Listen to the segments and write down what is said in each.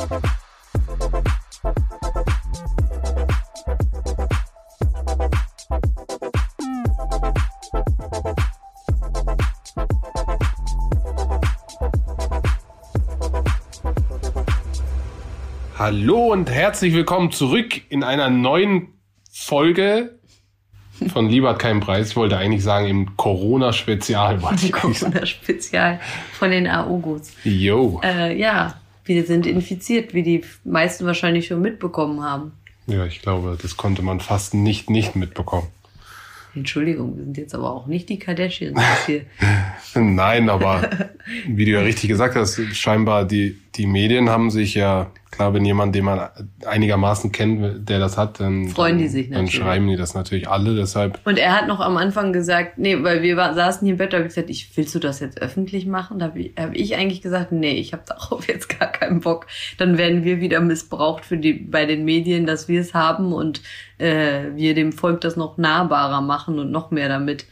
Hallo und herzlich willkommen zurück in einer neuen Folge von Lieber kein Preis. Ich wollte eigentlich sagen im Corona-Spezial. Corona-Spezial von den Augos. Jo. Äh, ja, wir sind infiziert, wie die meisten wahrscheinlich schon mitbekommen haben. Ja, ich glaube, das konnte man fast nicht nicht mitbekommen. Entschuldigung, wir sind jetzt aber auch nicht die Kardashians hier. Nein, aber wie du ja richtig gesagt hast, scheinbar die, die Medien haben sich ja klar, wenn jemand, den man einigermaßen kennt, der das hat, dann freuen die sich natürlich. Dann schreiben die das natürlich alle, deshalb. Und er hat noch am Anfang gesagt, nee, weil wir war, saßen hier im Bett, da habe ich gesagt, ich, willst du das jetzt öffentlich machen? Da habe ich, hab ich eigentlich gesagt, nee, ich habe darauf jetzt gar keinen Bock. Dann werden wir wieder missbraucht für die bei den Medien, dass wir es haben und äh, wir dem Volk das noch nahbarer machen und noch mehr damit.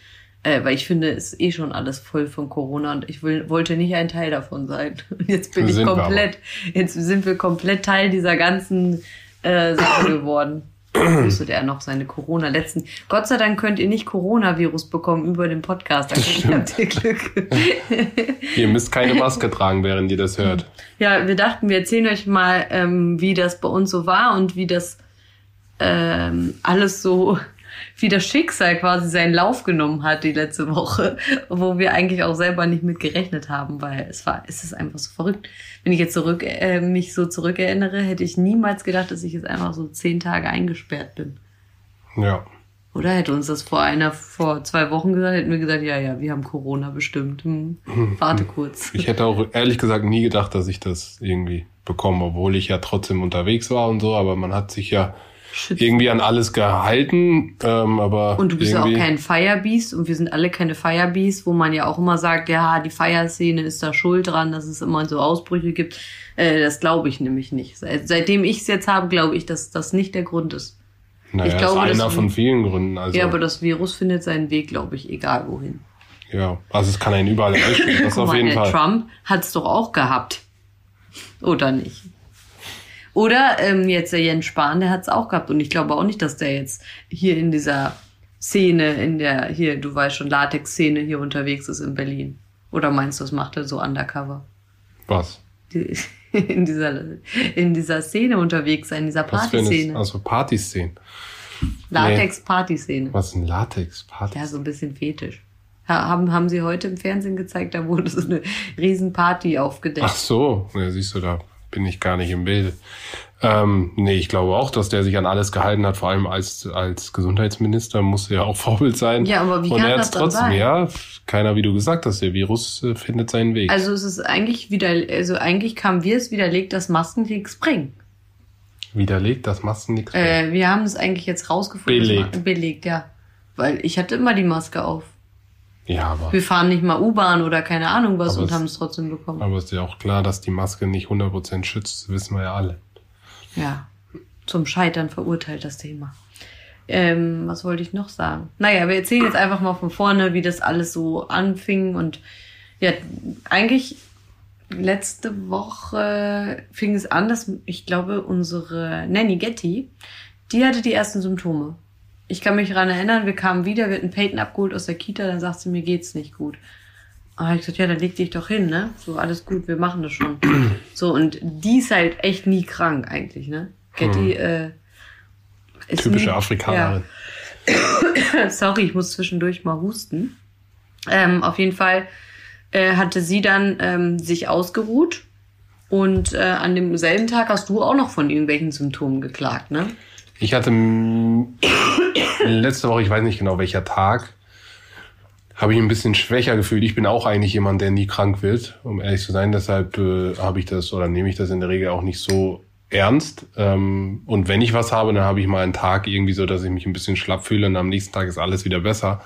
Äh, weil ich finde, es ist eh schon alles voll von Corona und ich will, wollte nicht ein Teil davon sein. Jetzt bin sind ich komplett, jetzt sind wir komplett Teil dieser ganzen äh, Sache geworden. Müsstet er noch seine Corona letzten. Gott sei Dank könnt ihr nicht Coronavirus bekommen über den Podcast. Da habt ihr Glück. ihr müsst keine Maske tragen, während ihr das hört. Ja, wir dachten, wir erzählen euch mal, ähm, wie das bei uns so war und wie das ähm, alles so wie das Schicksal quasi seinen Lauf genommen hat die letzte Woche, wo wir eigentlich auch selber nicht mit gerechnet haben, weil es war, es ist einfach so verrückt. Wenn ich jetzt zurück, äh, mich so zurückerinnere, hätte ich niemals gedacht, dass ich jetzt einfach so zehn Tage eingesperrt bin. Ja. Oder hätte uns das vor einer, vor zwei Wochen gesagt, hätten wir gesagt, ja, ja, wir haben Corona bestimmt. Hm, warte kurz. Ich hätte auch ehrlich gesagt nie gedacht, dass ich das irgendwie bekomme, obwohl ich ja trotzdem unterwegs war und so, aber man hat sich ja Schützen. irgendwie an alles gehalten, ähm, aber. Und du bist ja auch kein Firebeast und wir sind alle keine Firebeast, wo man ja auch immer sagt, ja, die Feierszene ist da schuld dran, dass es immer so Ausbrüche gibt. Äh, das glaube ich nämlich nicht. Seitdem ich es jetzt habe, glaube ich, dass das nicht der Grund ist. Naja, ich glaube, das ist einer von vielen Gründen. Also. Ja, aber das Virus findet seinen Weg, glaube ich, egal wohin. Ja, also es kann einen überall erwischen. Das auf jeden Fall. Trump hat es doch auch gehabt. Oder nicht? Oder ähm, jetzt der Jens Spahn, der hat es auch gehabt. Und ich glaube auch nicht, dass der jetzt hier in dieser Szene, in der, hier, du weißt schon, Latex-Szene hier unterwegs ist in Berlin. Oder meinst du, das macht er so undercover? Was? Die, in, dieser, in dieser Szene unterwegs sein, in dieser Partyszene. Also Partyszene. Latex-Partyszene. Was ist ein Latex-Party? Ja, so ein bisschen fetisch. Haben, haben sie heute im Fernsehen gezeigt, da wurde so eine Riesenparty aufgedeckt. Ach so, ja, siehst du da bin ich gar nicht im Bild. Ähm, nee, ich glaube auch, dass der sich an alles gehalten hat, vor allem als, als Gesundheitsminister muss er ja auch Vorbild sein. Ja, aber wie Und kann er das trotzdem, sein? ja, keiner, wie du gesagt hast, der Virus äh, findet seinen Weg. Also es ist eigentlich wieder, also eigentlich haben wir es widerlegt, dass Masken nichts bringen. Widerlegt, dass Masken nichts bringen? Äh, wir haben es eigentlich jetzt rausgefunden. Belegt. Belegt, ja. Weil ich hatte immer die Maske auf. Ja, aber. Wir fahren nicht mal U-Bahn oder keine Ahnung was und haben es trotzdem bekommen. Aber ist ja auch klar, dass die Maske nicht 100% schützt, wissen wir ja alle. Ja, zum Scheitern verurteilt das Thema. Ähm, was wollte ich noch sagen? Naja, wir erzählen jetzt einfach mal von vorne, wie das alles so anfing. Und ja, eigentlich letzte Woche fing es an, dass ich glaube, unsere Nanny Getty, die hatte die ersten Symptome ich kann mich daran erinnern, wir kamen wieder, wir hatten Peyton abgeholt aus der Kita, dann sagt sie, mir geht's nicht gut. Aber ich gesagt, ja, dann leg dich doch hin, ne? So, alles gut, wir machen das schon. so, und die ist halt echt nie krank eigentlich, ne? Getty, hm. äh, ist Typische nie, Afrikanerin. Ja. Sorry, ich muss zwischendurch mal husten. Ähm, auf jeden Fall äh, hatte sie dann ähm, sich ausgeruht und äh, an demselben Tag hast du auch noch von irgendwelchen Symptomen geklagt, ne? Ich hatte letzte Woche, ich weiß nicht genau welcher Tag, habe ich ein bisschen schwächer gefühlt. Ich bin auch eigentlich jemand, der nie krank wird, um ehrlich zu sein. Deshalb äh, habe ich das oder nehme ich das in der Regel auch nicht so ernst. Ähm, und wenn ich was habe, dann habe ich mal einen Tag irgendwie so, dass ich mich ein bisschen schlapp fühle und am nächsten Tag ist alles wieder besser.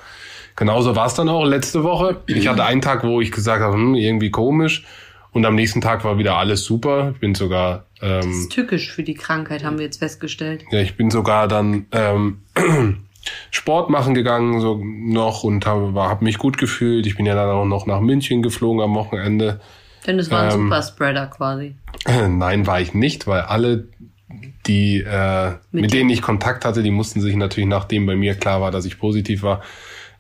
Genauso war es dann auch letzte Woche. Ich hatte einen Tag, wo ich gesagt habe, hm, irgendwie komisch. Und am nächsten Tag war wieder alles super. Ich bin sogar. Ähm, das ist tückisch für die Krankheit, haben wir jetzt festgestellt. Ja, ich bin sogar dann ähm, Sport machen gegangen so noch und habe hab mich gut gefühlt. Ich bin ja dann auch noch nach München geflogen am Wochenende. Denn es war ein ähm, Superspreader quasi. Nein, war ich nicht, weil alle, die äh, mit, mit denen ich Kontakt hatte, die mussten sich natürlich, nachdem bei mir klar war, dass ich positiv war,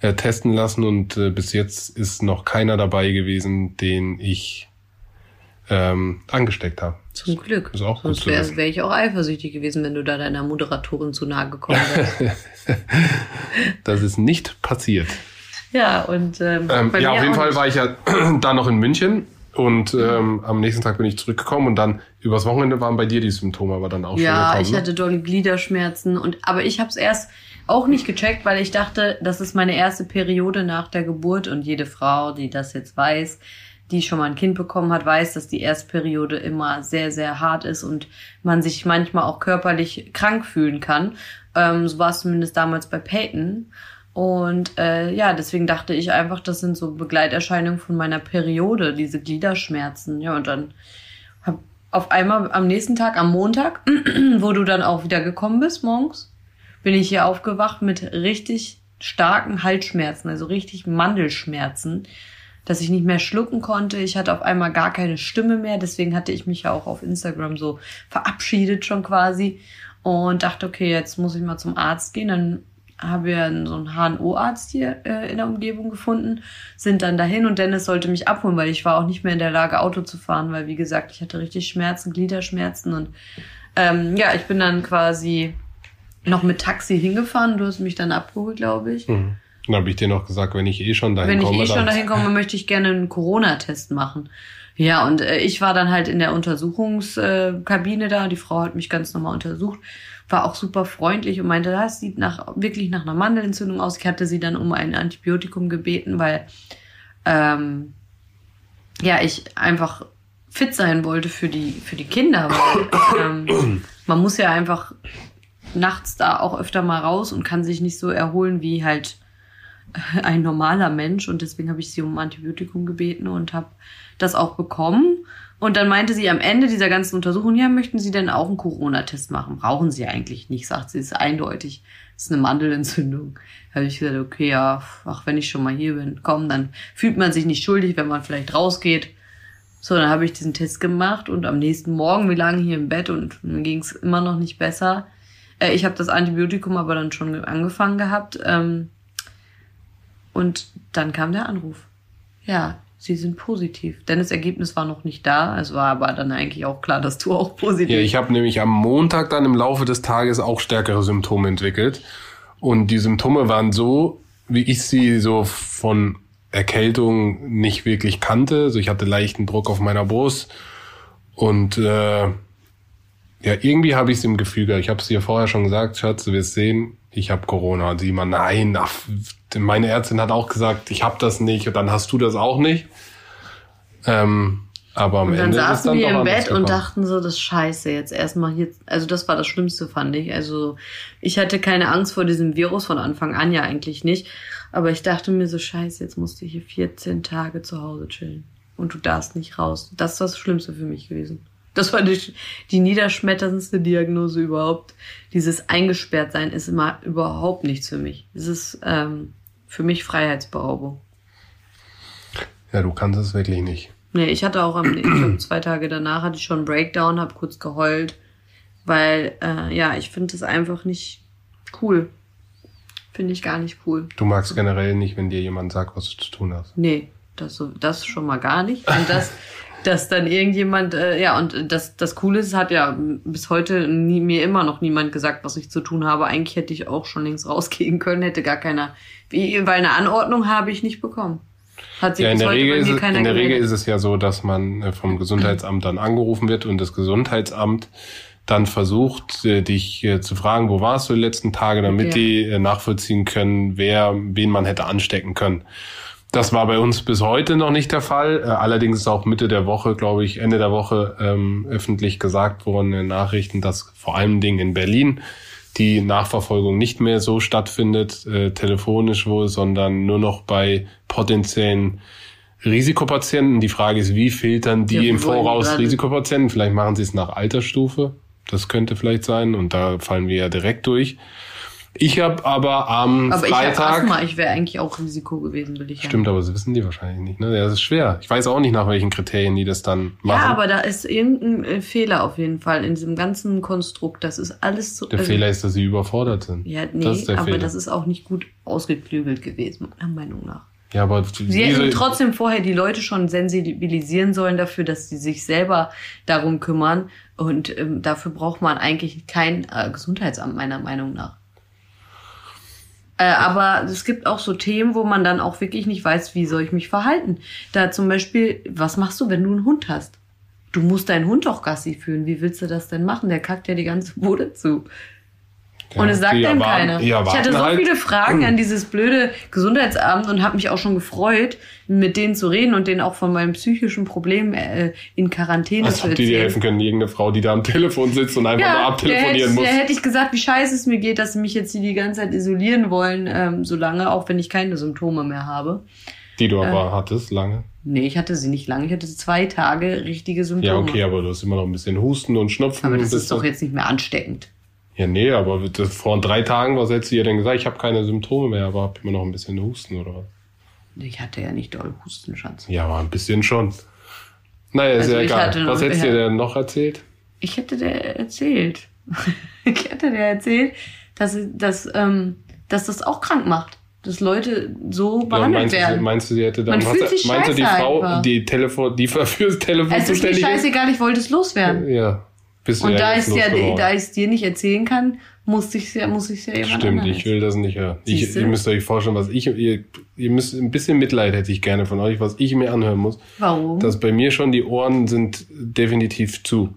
äh, testen lassen. Und äh, bis jetzt ist noch keiner dabei gewesen, den ich ähm, angesteckt habe. Zum Glück. Ist auch Sonst wäre wär ich auch eifersüchtig gewesen, wenn du da deiner Moderatorin zu nahe gekommen wärst. das ist nicht passiert. Ja, und ähm, ähm, ja, auf jeden Fall war ich ja da noch in München und ähm, am nächsten Tag bin ich zurückgekommen und dann übers Wochenende waren bei dir die Symptome aber dann auch ja, schon. Ja, ich hatte dolle Gliederschmerzen und aber ich habe es erst auch nicht gecheckt, weil ich dachte, das ist meine erste Periode nach der Geburt und jede Frau, die das jetzt weiß, die schon mal ein Kind bekommen hat, weiß, dass die Erstperiode immer sehr, sehr hart ist und man sich manchmal auch körperlich krank fühlen kann. Ähm, so war es zumindest damals bei Peyton. Und äh, ja, deswegen dachte ich einfach, das sind so Begleiterscheinungen von meiner Periode, diese Gliederschmerzen. Ja, und dann hab auf einmal am nächsten Tag, am Montag, wo du dann auch wieder gekommen bist morgens, bin ich hier aufgewacht mit richtig starken Halsschmerzen, also richtig Mandelschmerzen dass ich nicht mehr schlucken konnte. Ich hatte auf einmal gar keine Stimme mehr. Deswegen hatte ich mich ja auch auf Instagram so verabschiedet schon quasi und dachte, okay, jetzt muss ich mal zum Arzt gehen. Dann haben wir so einen HNO-Arzt hier äh, in der Umgebung gefunden, sind dann dahin und Dennis sollte mich abholen, weil ich war auch nicht mehr in der Lage, Auto zu fahren, weil wie gesagt, ich hatte richtig Schmerzen, Gliederschmerzen und ähm, ja, ich bin dann quasi noch mit Taxi hingefahren. Du hast mich dann abgeholt, glaube ich. Mhm. Dann habe ich dir noch gesagt, wenn ich eh schon dahin komme. Wenn ich eh schon dahin komme, möchte ich gerne einen Corona-Test machen. Ja, und äh, ich war dann halt in der Untersuchungskabine da. Die Frau hat mich ganz normal untersucht, war auch super freundlich und meinte, das sieht nach, wirklich nach einer Mandelentzündung aus. Ich hatte sie dann um ein Antibiotikum gebeten, weil ähm, ja ich einfach fit sein wollte für die für die Kinder. Weil, ähm, man muss ja einfach nachts da auch öfter mal raus und kann sich nicht so erholen wie halt ein normaler Mensch und deswegen habe ich sie um Antibiotikum gebeten und habe das auch bekommen. Und dann meinte sie am Ende dieser ganzen Untersuchung, ja, möchten Sie denn auch einen Corona-Test machen? Brauchen Sie eigentlich nicht, sagt sie, ist eindeutig. Ist eine Mandelentzündung. Da habe ich gesagt, okay, ja, ach, wenn ich schon mal hier bin, komm, dann fühlt man sich nicht schuldig, wenn man vielleicht rausgeht. So, dann habe ich diesen Test gemacht und am nächsten Morgen, wir lagen hier im Bett und mir ging es immer noch nicht besser. Äh, ich habe das Antibiotikum aber dann schon angefangen gehabt. Und dann kam der Anruf. Ja, sie sind positiv. Denn das Ergebnis war noch nicht da. Es war aber dann eigentlich auch klar, dass du auch positiv Ja, ich habe nämlich am Montag dann im Laufe des Tages auch stärkere Symptome entwickelt. Und die Symptome waren so, wie ich sie so von Erkältung nicht wirklich kannte. Also ich hatte leichten Druck auf meiner Brust. Und äh, ja, irgendwie habe ich es im Gefühl gehabt. Ich habe es dir vorher schon gesagt, Schatz, du wirst sehen, ich habe Corona. Und sie immer, nein, ach, meine Ärztin hat auch gesagt, ich habe das nicht und dann hast du das auch nicht. Ähm, aber am und dann Ende saßen dann wir im Bett anders und gekommen. dachten so, das scheiße jetzt erstmal hier. Also das war das Schlimmste, fand ich. Also ich hatte keine Angst vor diesem Virus von Anfang an ja eigentlich nicht. Aber ich dachte mir so, scheiße, jetzt musst du hier 14 Tage zu Hause chillen. Und du darfst nicht raus. Das ist das Schlimmste für mich gewesen. Das war die, die niederschmetterndste Diagnose überhaupt. Dieses Eingesperrtsein ist immer überhaupt nichts für mich. Es ist ähm, für mich Freiheitsberaubung. Ja, du kannst es wirklich nicht. Nee, ich hatte auch am, ich glaub, zwei Tage danach hatte ich schon einen Breakdown, habe kurz geheult, weil äh, ja, ich finde das einfach nicht cool. Finde ich gar nicht cool. Du magst generell nicht, wenn dir jemand sagt, was du zu tun hast. Nee, das so, das schon mal gar nicht. Und das, dass dann irgendjemand, äh, ja, und das, das Coole ist, hat ja bis heute nie, mir immer noch niemand gesagt, was ich zu tun habe. Eigentlich hätte ich auch schon längst rausgehen können, hätte gar keiner, wie, weil eine Anordnung habe ich nicht bekommen. Hat sich Ja, in der, Regel ist, in der Regel ist es ja so, dass man äh, vom Gesundheitsamt dann angerufen wird und das Gesundheitsamt dann versucht, äh, dich äh, zu fragen, wo warst du die letzten Tage, damit Ja. die nachvollziehen können, wer, wen man hätte anstecken können. Das war bei uns bis heute noch nicht der Fall. Äh, Allerdings ist auch Mitte der Woche, glaube ich, Ende der Woche ähm, öffentlich gesagt worden in den Nachrichten, dass vor allen Dingen in Berlin die Nachverfolgung nicht mehr so stattfindet, äh, telefonisch wohl, sondern nur noch bei potenziellen Risikopatienten. Die Frage ist, wie filtern die Ja, im Voraus Risikopatienten? Vielleicht machen sie es nach Altersstufe. Das könnte vielleicht sein. Und da fallen wir ja direkt durch. Ich habe aber am Aber ich habe Freitag. Asthma, ich wäre eigentlich auch Risiko gewesen, will ich ja. Stimmt, aber das wissen die wahrscheinlich nicht. Ne? Ja, das ist schwer. Ich weiß auch nicht, nach welchen Kriterien die das dann machen. Ja, aber da ist irgendein äh, Fehler auf jeden Fall in diesem ganzen Konstrukt. Das ist alles so. der also- Fehler ist, dass sie überfordert sind. Ja, nee, das ist der aber Fehler. das ist auch nicht gut ausgeklügelt gewesen, meiner Meinung nach. ja, aber Sie hätten trotzdem vorher die Leute schon sensibilisieren sollen dafür, dass sie sich selber darum kümmern. Und ähm, dafür braucht man eigentlich kein äh, Gesundheitsamt, meiner Meinung nach. Äh, aber es gibt auch so Themen, wo man dann auch wirklich nicht weiß, wie soll ich mich verhalten. Da zum Beispiel, was machst du, wenn du einen Hund hast? Du musst deinen Hund doch Gassi führen. Wie willst du das denn machen? Der kackt ja die ganze Bude zu. Und es sagt einem keiner. Ich hatte so halt- viele Fragen an dieses blöde Gesundheitsamt und habe mich auch schon gefreut, mit denen zu reden und denen auch von meinem psychischen Problem äh, in Quarantäne Als zu ob die dir erzählen. helfen können, irgendeine Frau, die da am Telefon sitzt und einfach nur Ja, der abtelefonieren hätte, muss. der hätte ich gesagt, wie scheiße es mir geht, dass sie mich jetzt hier die ganze Zeit isolieren wollen, ähm, solange, auch wenn ich keine Symptome mehr habe. Die du Äh. aber hattest, lange. Nee, ich hatte sie nicht lange. Ich hatte zwei Tage richtige Symptome. Ja, okay, aber du hast immer noch ein bisschen Husten und Schnupfen. Aber das ist doch so- jetzt nicht mehr ansteckend. Ja, nee, aber das, vor drei Tagen, was hättest du ihr denn gesagt? Ich habe keine Symptome mehr, aber hab immer noch ein bisschen Husten oder was? Ich hatte ja nicht doll Husten, Schatz. Ja, aber ein bisschen schon. Naja, ist Also ja ich egal. Was hättest du ja. dir denn noch erzählt? Ich hätte dir erzählt. ich hätte dir erzählt, dass, dass, ähm, dass das auch krank macht. Dass Leute so Ja, behandelt meinst, du, werden. meinst du, sie hätte dann. Man was- fühlt sich meinst du die Frau, einfach. die Telefon, die für- fürs Telefon es ist mir zuständig scheißegal, ich wollte es loswerden. Ja. Und da ich ja, da ich dir nicht erzählen kann, muss ich ja, muss ich ja jemand Stimmt, ich will das nicht hören. Ich, ihr müsst euch vorstellen, was ich, ihr, ihr müsst, ein bisschen Mitleid hätte ich gerne von euch, was ich mir anhören muss. Warum? Dass bei mir schon die Ohren sind definitiv zu.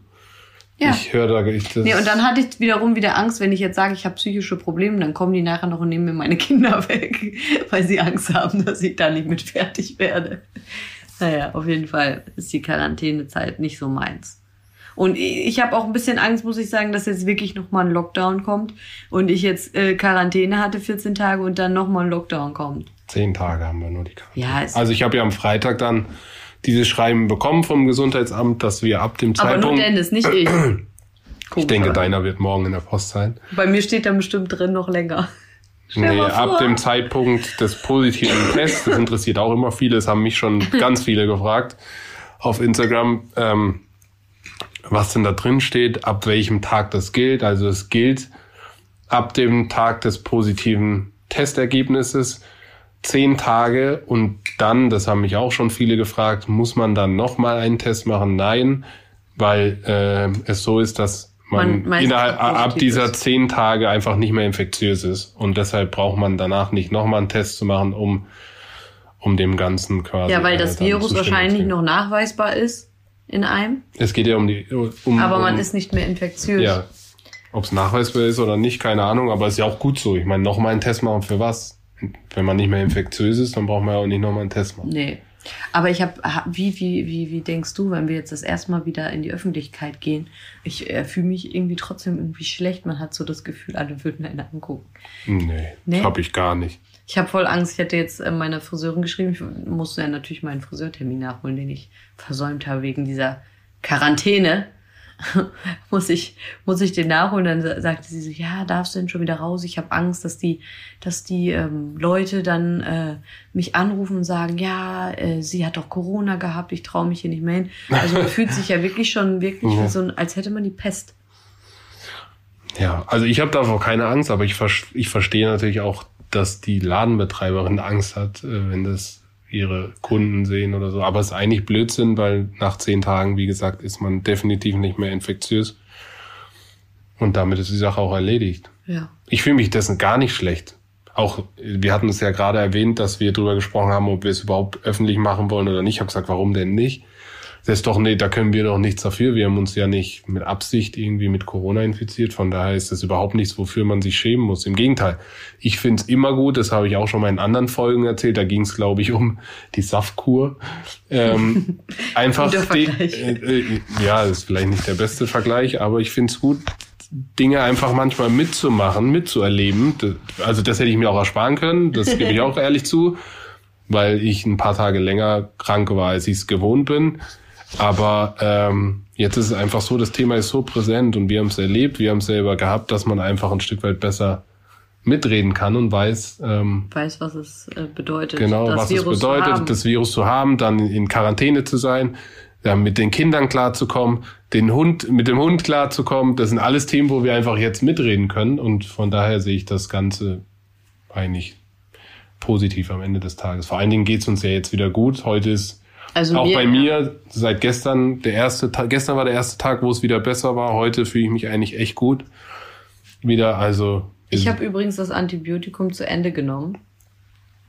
ja. Ich höre da, ich, das, Nee, und dann hatte ich wiederum wieder Angst, wenn ich jetzt sage, ich habe psychische Probleme, dann kommen die nachher noch und nehmen mir meine Kinder weg, weil sie Angst haben, dass ich da nicht mit fertig werde. Naja, auf jeden Fall ist die Quarantänezeit nicht so meins. Und ich habe auch ein bisschen Angst, muss ich sagen, dass jetzt wirklich nochmal ein Lockdown kommt und ich jetzt äh, Quarantäne hatte 14 Tage und dann nochmal ein Lockdown kommt. zehn Tage haben wir nur die Karte. Ja, Also ich habe ja am Freitag dann dieses Schreiben bekommen vom Gesundheitsamt, dass wir ab dem aber nur Zeitpunkt, Dennis, nicht ich. ich denke, deiner wird morgen in der Post sein. Bei mir steht da bestimmt drin noch länger. Nee, ab dem Zeitpunkt des positiven Tests, das interessiert auch immer viele, es haben mich schon ganz viele gefragt auf Instagram, ähm, was denn da drin steht, ab welchem Tag das gilt. Also es gilt ab dem Tag des positiven Testergebnisses zehn Tage und dann, das haben mich auch schon viele gefragt, muss man dann nochmal einen Test machen? Nein, weil äh, es so ist, dass man, Man innerhalb ab dieser zehn Tage einfach nicht mehr infektiös ist und deshalb braucht man danach nicht nochmal einen Test zu machen, um um dem Ganzen quasi. Ja, weil äh, das Virus wahrscheinlich noch nachweisbar ist in einem, Es geht ja um die um, aber um, man ist nicht mehr infektiös. ja, ob es nachweisbar ist oder nicht, keine Ahnung, aber ist ja auch gut so. Ich meine, nochmal einen Test machen für was? Wenn man nicht mehr infektiös ist, dann braucht man ja auch nicht nochmal einen Test machen. Nee. Aber ich habe, wie, wie, wie, wie denkst du, wenn wir jetzt das erste Mal wieder in die Öffentlichkeit gehen? Ich äh, fühle mich irgendwie trotzdem irgendwie schlecht. Man hat so das Gefühl, alle würden einen angucken. Nee, Nee? habe ich gar nicht. Ich habe voll Angst. Ich hätte jetzt äh, meiner Friseurin geschrieben. Ich musste ja natürlich meinen Friseurtermin nachholen, den ich versäumt habe wegen dieser Quarantäne. muss ich muss ich den nachholen? Dann sa- sagte sie so, ja, darfst du denn schon wieder raus? Ich habe Angst, dass die dass die ähm, Leute dann äh, mich anrufen und sagen, ja, äh, sie hat doch Corona gehabt, ich traue mich hier nicht mehr hin. Also man fühlt sich ja wirklich schon wirklich Ja. wie so ein, als hätte man die Pest. Ja, also ich habe davor keine Angst, aber ich, ich verstehe natürlich auch, dass die Ladenbetreiberin Angst hat, äh, wenn das ihre Kunden sehen oder so. Aber es ist eigentlich Blödsinn, weil nach zehn Tagen, wie gesagt, ist man definitiv nicht mehr infektiös. Und damit ist die Sache auch erledigt. Ja. Ich fühle mich dessen gar nicht schlecht. Auch, wir hatten es ja gerade erwähnt, dass wir drüber gesprochen haben, ob wir es überhaupt öffentlich machen wollen oder nicht. Ich habe gesagt, warum denn nicht? Das ist doch, nee, da können wir doch nichts dafür. Wir haben uns ja nicht mit Absicht irgendwie mit Corona infiziert. Von daher ist das überhaupt nichts, wofür man sich schämen muss. Im Gegenteil. Ich finde es immer gut, das habe ich auch schon mal in anderen Folgen erzählt. Da ging es, glaube ich, um die Saftkur. Ähm, einfach die, äh, äh, ja, ist vielleicht nicht der beste Vergleich, aber ich finde es gut, Dinge einfach manchmal mitzumachen, mitzuerleben. Also das hätte ich mir auch ersparen können, das gebe ich auch ehrlich zu, weil ich ein paar Tage länger krank war, als ich es gewohnt bin. Aber ähm, jetzt ist es einfach so, das Thema ist so präsent und wir haben es erlebt, wir haben es selber gehabt, dass man einfach ein Stück weit besser mitreden kann und weiß, ähm, Weiß, was es äh, bedeutet. genau, das was Virus es zu bedeutet, haben. das Virus zu haben, dann in Quarantäne zu sein, ja, mit den Kindern klarzukommen, den Hund, mit dem Hund klarzukommen. Das sind alles Themen, wo wir einfach jetzt mitreden können. Und von daher sehe ich das Ganze eigentlich positiv am Ende des Tages. Vor allen Dingen geht's uns ja jetzt wieder gut. Heute ist Also auch mir- bei mir seit gestern der erste Tag, gestern war der erste Tag, wo es wieder besser war. Heute fühle ich mich eigentlich echt gut. Wieder, also. Ich habe übrigens das Antibiotikum zu Ende genommen.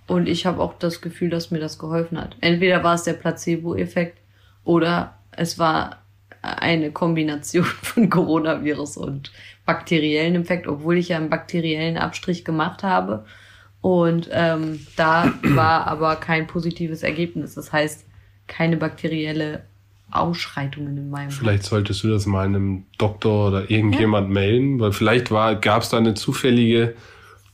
Und ich habe auch das Gefühl, dass mir das geholfen hat. Entweder war es der Placebo-Effekt oder es war eine Kombination von Coronavirus und bakteriellen Infekt, obwohl ich ja einen bakteriellen Abstrich gemacht habe. Und ähm, da war aber kein positives Ergebnis. Das heißt, keine bakterielle Ausschreitungen in meinem Vielleicht solltest du das mal einem Doktor oder irgendjemand melden, weil vielleicht gab es da eine zufällige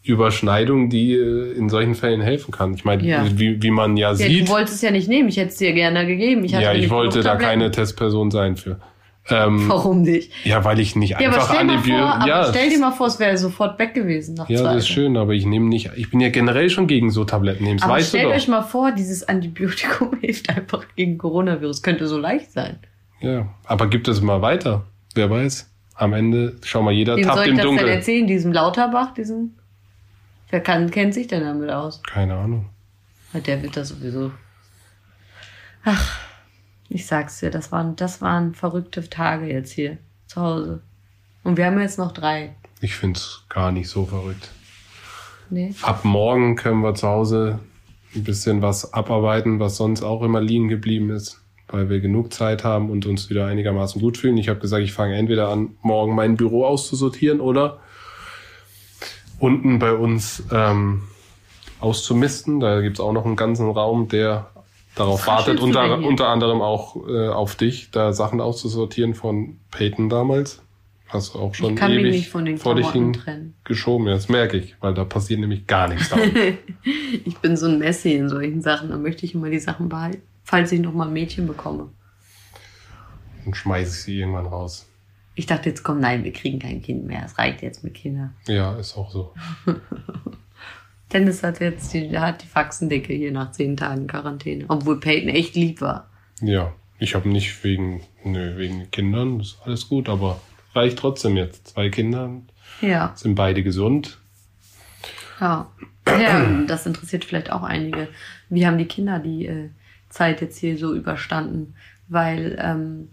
Überschneidung, die äh, in solchen Fällen helfen kann. Ich meine, Ja. wie, wie man ja, Ja, sieht, du wolltest es ja nicht nehmen, ich hätte es dir gerne gegeben. Ich ja, ich wollte da keine Testperson sein für. Ähm, Warum nicht? ja, weil ich nicht Ja, aber einfach stell, mal vor, Antibiotika. aber Ja, stell dir mal vor, es wäre sofort weg gewesen nach ja, zwei das ist schön, aber ich nehme nicht. Ich bin ja generell schon gegen so Tabletten nehmen. Aber weißt du stellt euch mal vor, dieses Antibiotikum hilft einfach gegen Coronavirus. Könnte so leicht sein. Ja, aber gibt es mal weiter? Wer weiß? Am Ende, schau mal, jeder Wem soll tappt ich im das denn Dunkeln. erzählen? Diesem Lauterbach, diesem. Wer kann, kennt sich denn damit aus? Keine Ahnung. Weil Der wird da sowieso. Ach, ich sag's dir, das waren, das waren verrückte Tage jetzt hier zu Hause. Und wir haben jetzt noch drei. Ich find's gar nicht so verrückt. Nee. Ab morgen können wir zu Hause ein bisschen was abarbeiten, was sonst auch immer liegen geblieben ist, weil wir genug Zeit haben und uns wieder einigermaßen gut fühlen. Ich habe gesagt, ich fange entweder an, morgen mein Büro auszusortieren oder unten bei uns ähm, auszumisten. Da gibt's auch noch einen ganzen Raum, der darauf wartet, unter, unter anderem auch äh, auf dich, da Sachen auszusortieren von Peyton damals. Hast du auch schon Ich kann mich ewig nicht von den vor dich Klamotten trennen. geschoben. Ja, das merke ich, weil da passiert nämlich gar nichts. Ich bin so ein Messi in solchen Sachen. Da möchte ich immer die Sachen behalten, falls ich noch mal ein Mädchen bekomme. und schmeiße ich sie irgendwann raus. Ich dachte jetzt, komm, nein, wir kriegen kein Kind mehr. Es reicht jetzt mit Kindern. Ja, ist auch so. Dennis hat jetzt die, hat die Faxendicke hier nach zehn Tagen Quarantäne. Obwohl Peyton echt lieb war. Ja, ich habe nicht wegen, nö, wegen Kindern, ist alles gut, aber reicht trotzdem jetzt. Zwei Kinder Ja, sind beide gesund. ja. Ja, das interessiert vielleicht auch einige. Wie haben die Kinder die äh, Zeit jetzt hier so überstanden? Weil, ähm,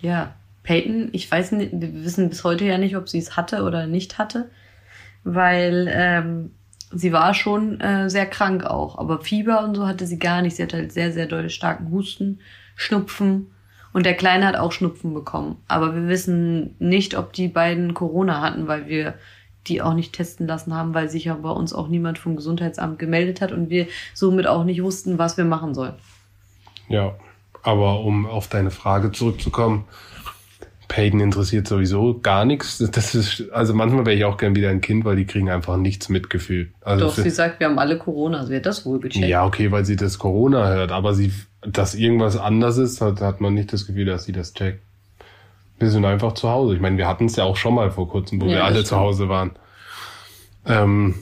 ja, Peyton, ich weiß nicht, wir wissen bis heute ja nicht, ob sie es hatte oder nicht hatte. Weil ähm, sie war schon äh, sehr krank auch. Aber Fieber und so hatte sie gar nicht. Sie hatte halt sehr, sehr doll starken Husten, Schnupfen. Und der Kleine hat auch Schnupfen bekommen. Aber wir wissen nicht, ob die beiden Corona hatten, weil wir die auch nicht testen lassen haben, weil sich ja bei uns auch niemand vom Gesundheitsamt gemeldet hat und wir somit auch nicht wussten, was wir machen sollen. Ja, aber um auf deine Frage zurückzukommen, Peyton interessiert sowieso gar nichts. Das ist, also manchmal wäre ich auch gern wieder ein Kind, weil die kriegen einfach nichts mitgefühlt. Also Doch, für- sie sagt, wir haben alle Corona. Sie hat das wohl gecheckt. Ja, okay, weil sie das Corona hört, aber sie, dass irgendwas anders ist, hat, hat man nicht das Gefühl, dass sie das checkt. Wir sind einfach zu Hause. Ich meine, wir hatten es ja auch schon mal vor kurzem, wo Ja, wir alle stimmt. zu Hause waren. Ähm,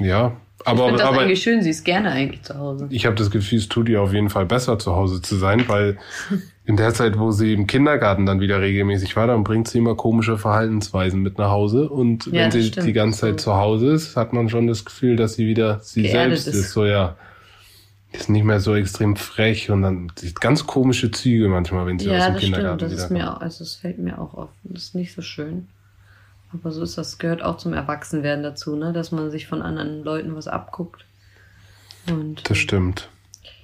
ja, ich aber, finde das aber eigentlich schön. Sie ist gerne eigentlich zu Hause. ich habe das Gefühl, es tut ihr auf jeden Fall besser, zu Hause zu sein, weil in der Zeit, wo sie im Kindergarten dann wieder regelmäßig war, dann bringt sie immer komische Verhaltensweisen mit nach Hause. Und Ja, wenn sie stimmt. die ganze Zeit zu Hause ist, hat man schon das Gefühl, dass sie wieder sie Geerdet selbst ist. ist. So ja, ist nicht mehr so extrem frech und dann sie hat ganz komische Züge manchmal, wenn sie aus Ja, dem das stimmt. Kindergarten Das ist wiederkommt. mir auch, also es fällt mir auch auf. Das ist nicht so schön. Aber so ist das, gehört auch zum Erwachsenwerden dazu, ne? Dass man sich von anderen Leuten was abguckt. Und Das ähm, stimmt.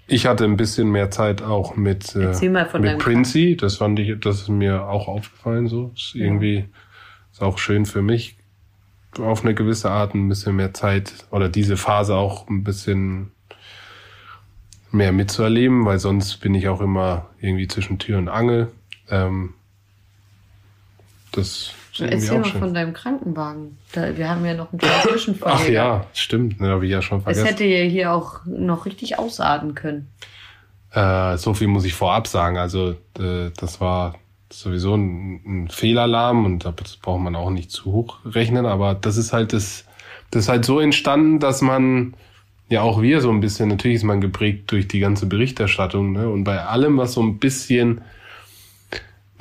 Ich hatte ein bisschen mehr Zeit auch mit, äh, mit Princey. Das fand ich, das ist mir auch aufgefallen so. Ist Ja. irgendwie, ist auch schön für mich, auf eine gewisse Art ein bisschen mehr Zeit oder diese Phase auch ein bisschen mehr mitzuerleben, weil sonst bin ich auch immer irgendwie zwischen Tür und Angel. Ähm, das Erzähl mal schön. von deinem Krankenwagen. Da, wir haben ja noch einen kleinen Zwischenfall. Ach ja, stimmt, ne, habe ich ja schon Es vergessen. hätte ja hier auch noch richtig ausarten können. Äh, so viel muss ich vorab sagen. Also äh, das war sowieso ein, ein Fehlalarm und das braucht man auch nicht zu hoch rechnen. Aber das ist halt das, das ist halt so entstanden, dass man, ja auch wir so ein bisschen, natürlich ist man geprägt durch die ganze Berichterstattung, ne? Und bei allem, was so ein bisschen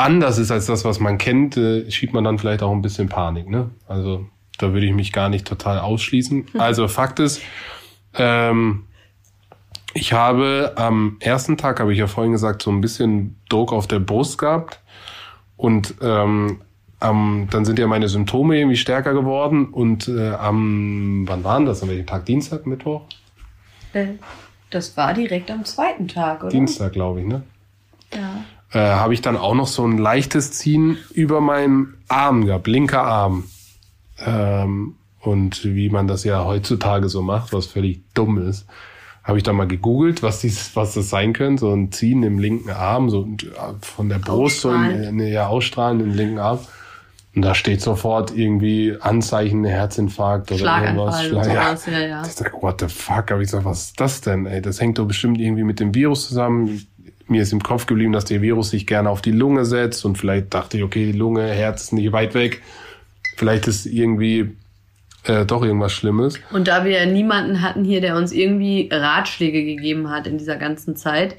anders ist als das, was man kennt, äh, schiebt man dann vielleicht auch ein bisschen Panik, ne? Also da würde ich mich gar nicht total ausschließen. Also Fakt ist, ähm, ich habe am ersten Tag, habe ich ja vorhin gesagt, so ein bisschen Druck auf der Brust gehabt. Und ähm, ähm, dann sind ja meine Symptome irgendwie stärker geworden. Und äh, am, wann waren das? An welchem Tag? Dienstag, Mittwoch? Äh, Das war direkt am zweiten Tag, oder? Dienstag, glaube ich, ne? Ja. Äh, habe ich dann auch noch so ein leichtes Ziehen über meinen Arm gehabt, linker Arm. Ähm, und wie man das ja heutzutage so macht, was völlig dumm ist, habe ich dann mal gegoogelt, was dies, was das sein könnte. So ein Ziehen im linken Arm, so von der Brust so in, ja, ausstrahlen im linken Arm. Und da steht sofort irgendwie Anzeichen Herzinfarkt oder irgendwas. Schlag- sowas, ja, ja. Ich sag, what the fuck? Habe ich gesagt, was ist das denn? Ey, das hängt doch bestimmt irgendwie mit dem Virus zusammen. Mir ist im Kopf geblieben, dass der Virus sich gerne auf die Lunge setzt und vielleicht dachte ich, okay, die Lunge, Herz ist nicht weit weg. Vielleicht ist irgendwie äh, doch irgendwas Schlimmes. Und da wir ja niemanden hatten hier, der uns irgendwie Ratschläge gegeben hat in dieser ganzen Zeit,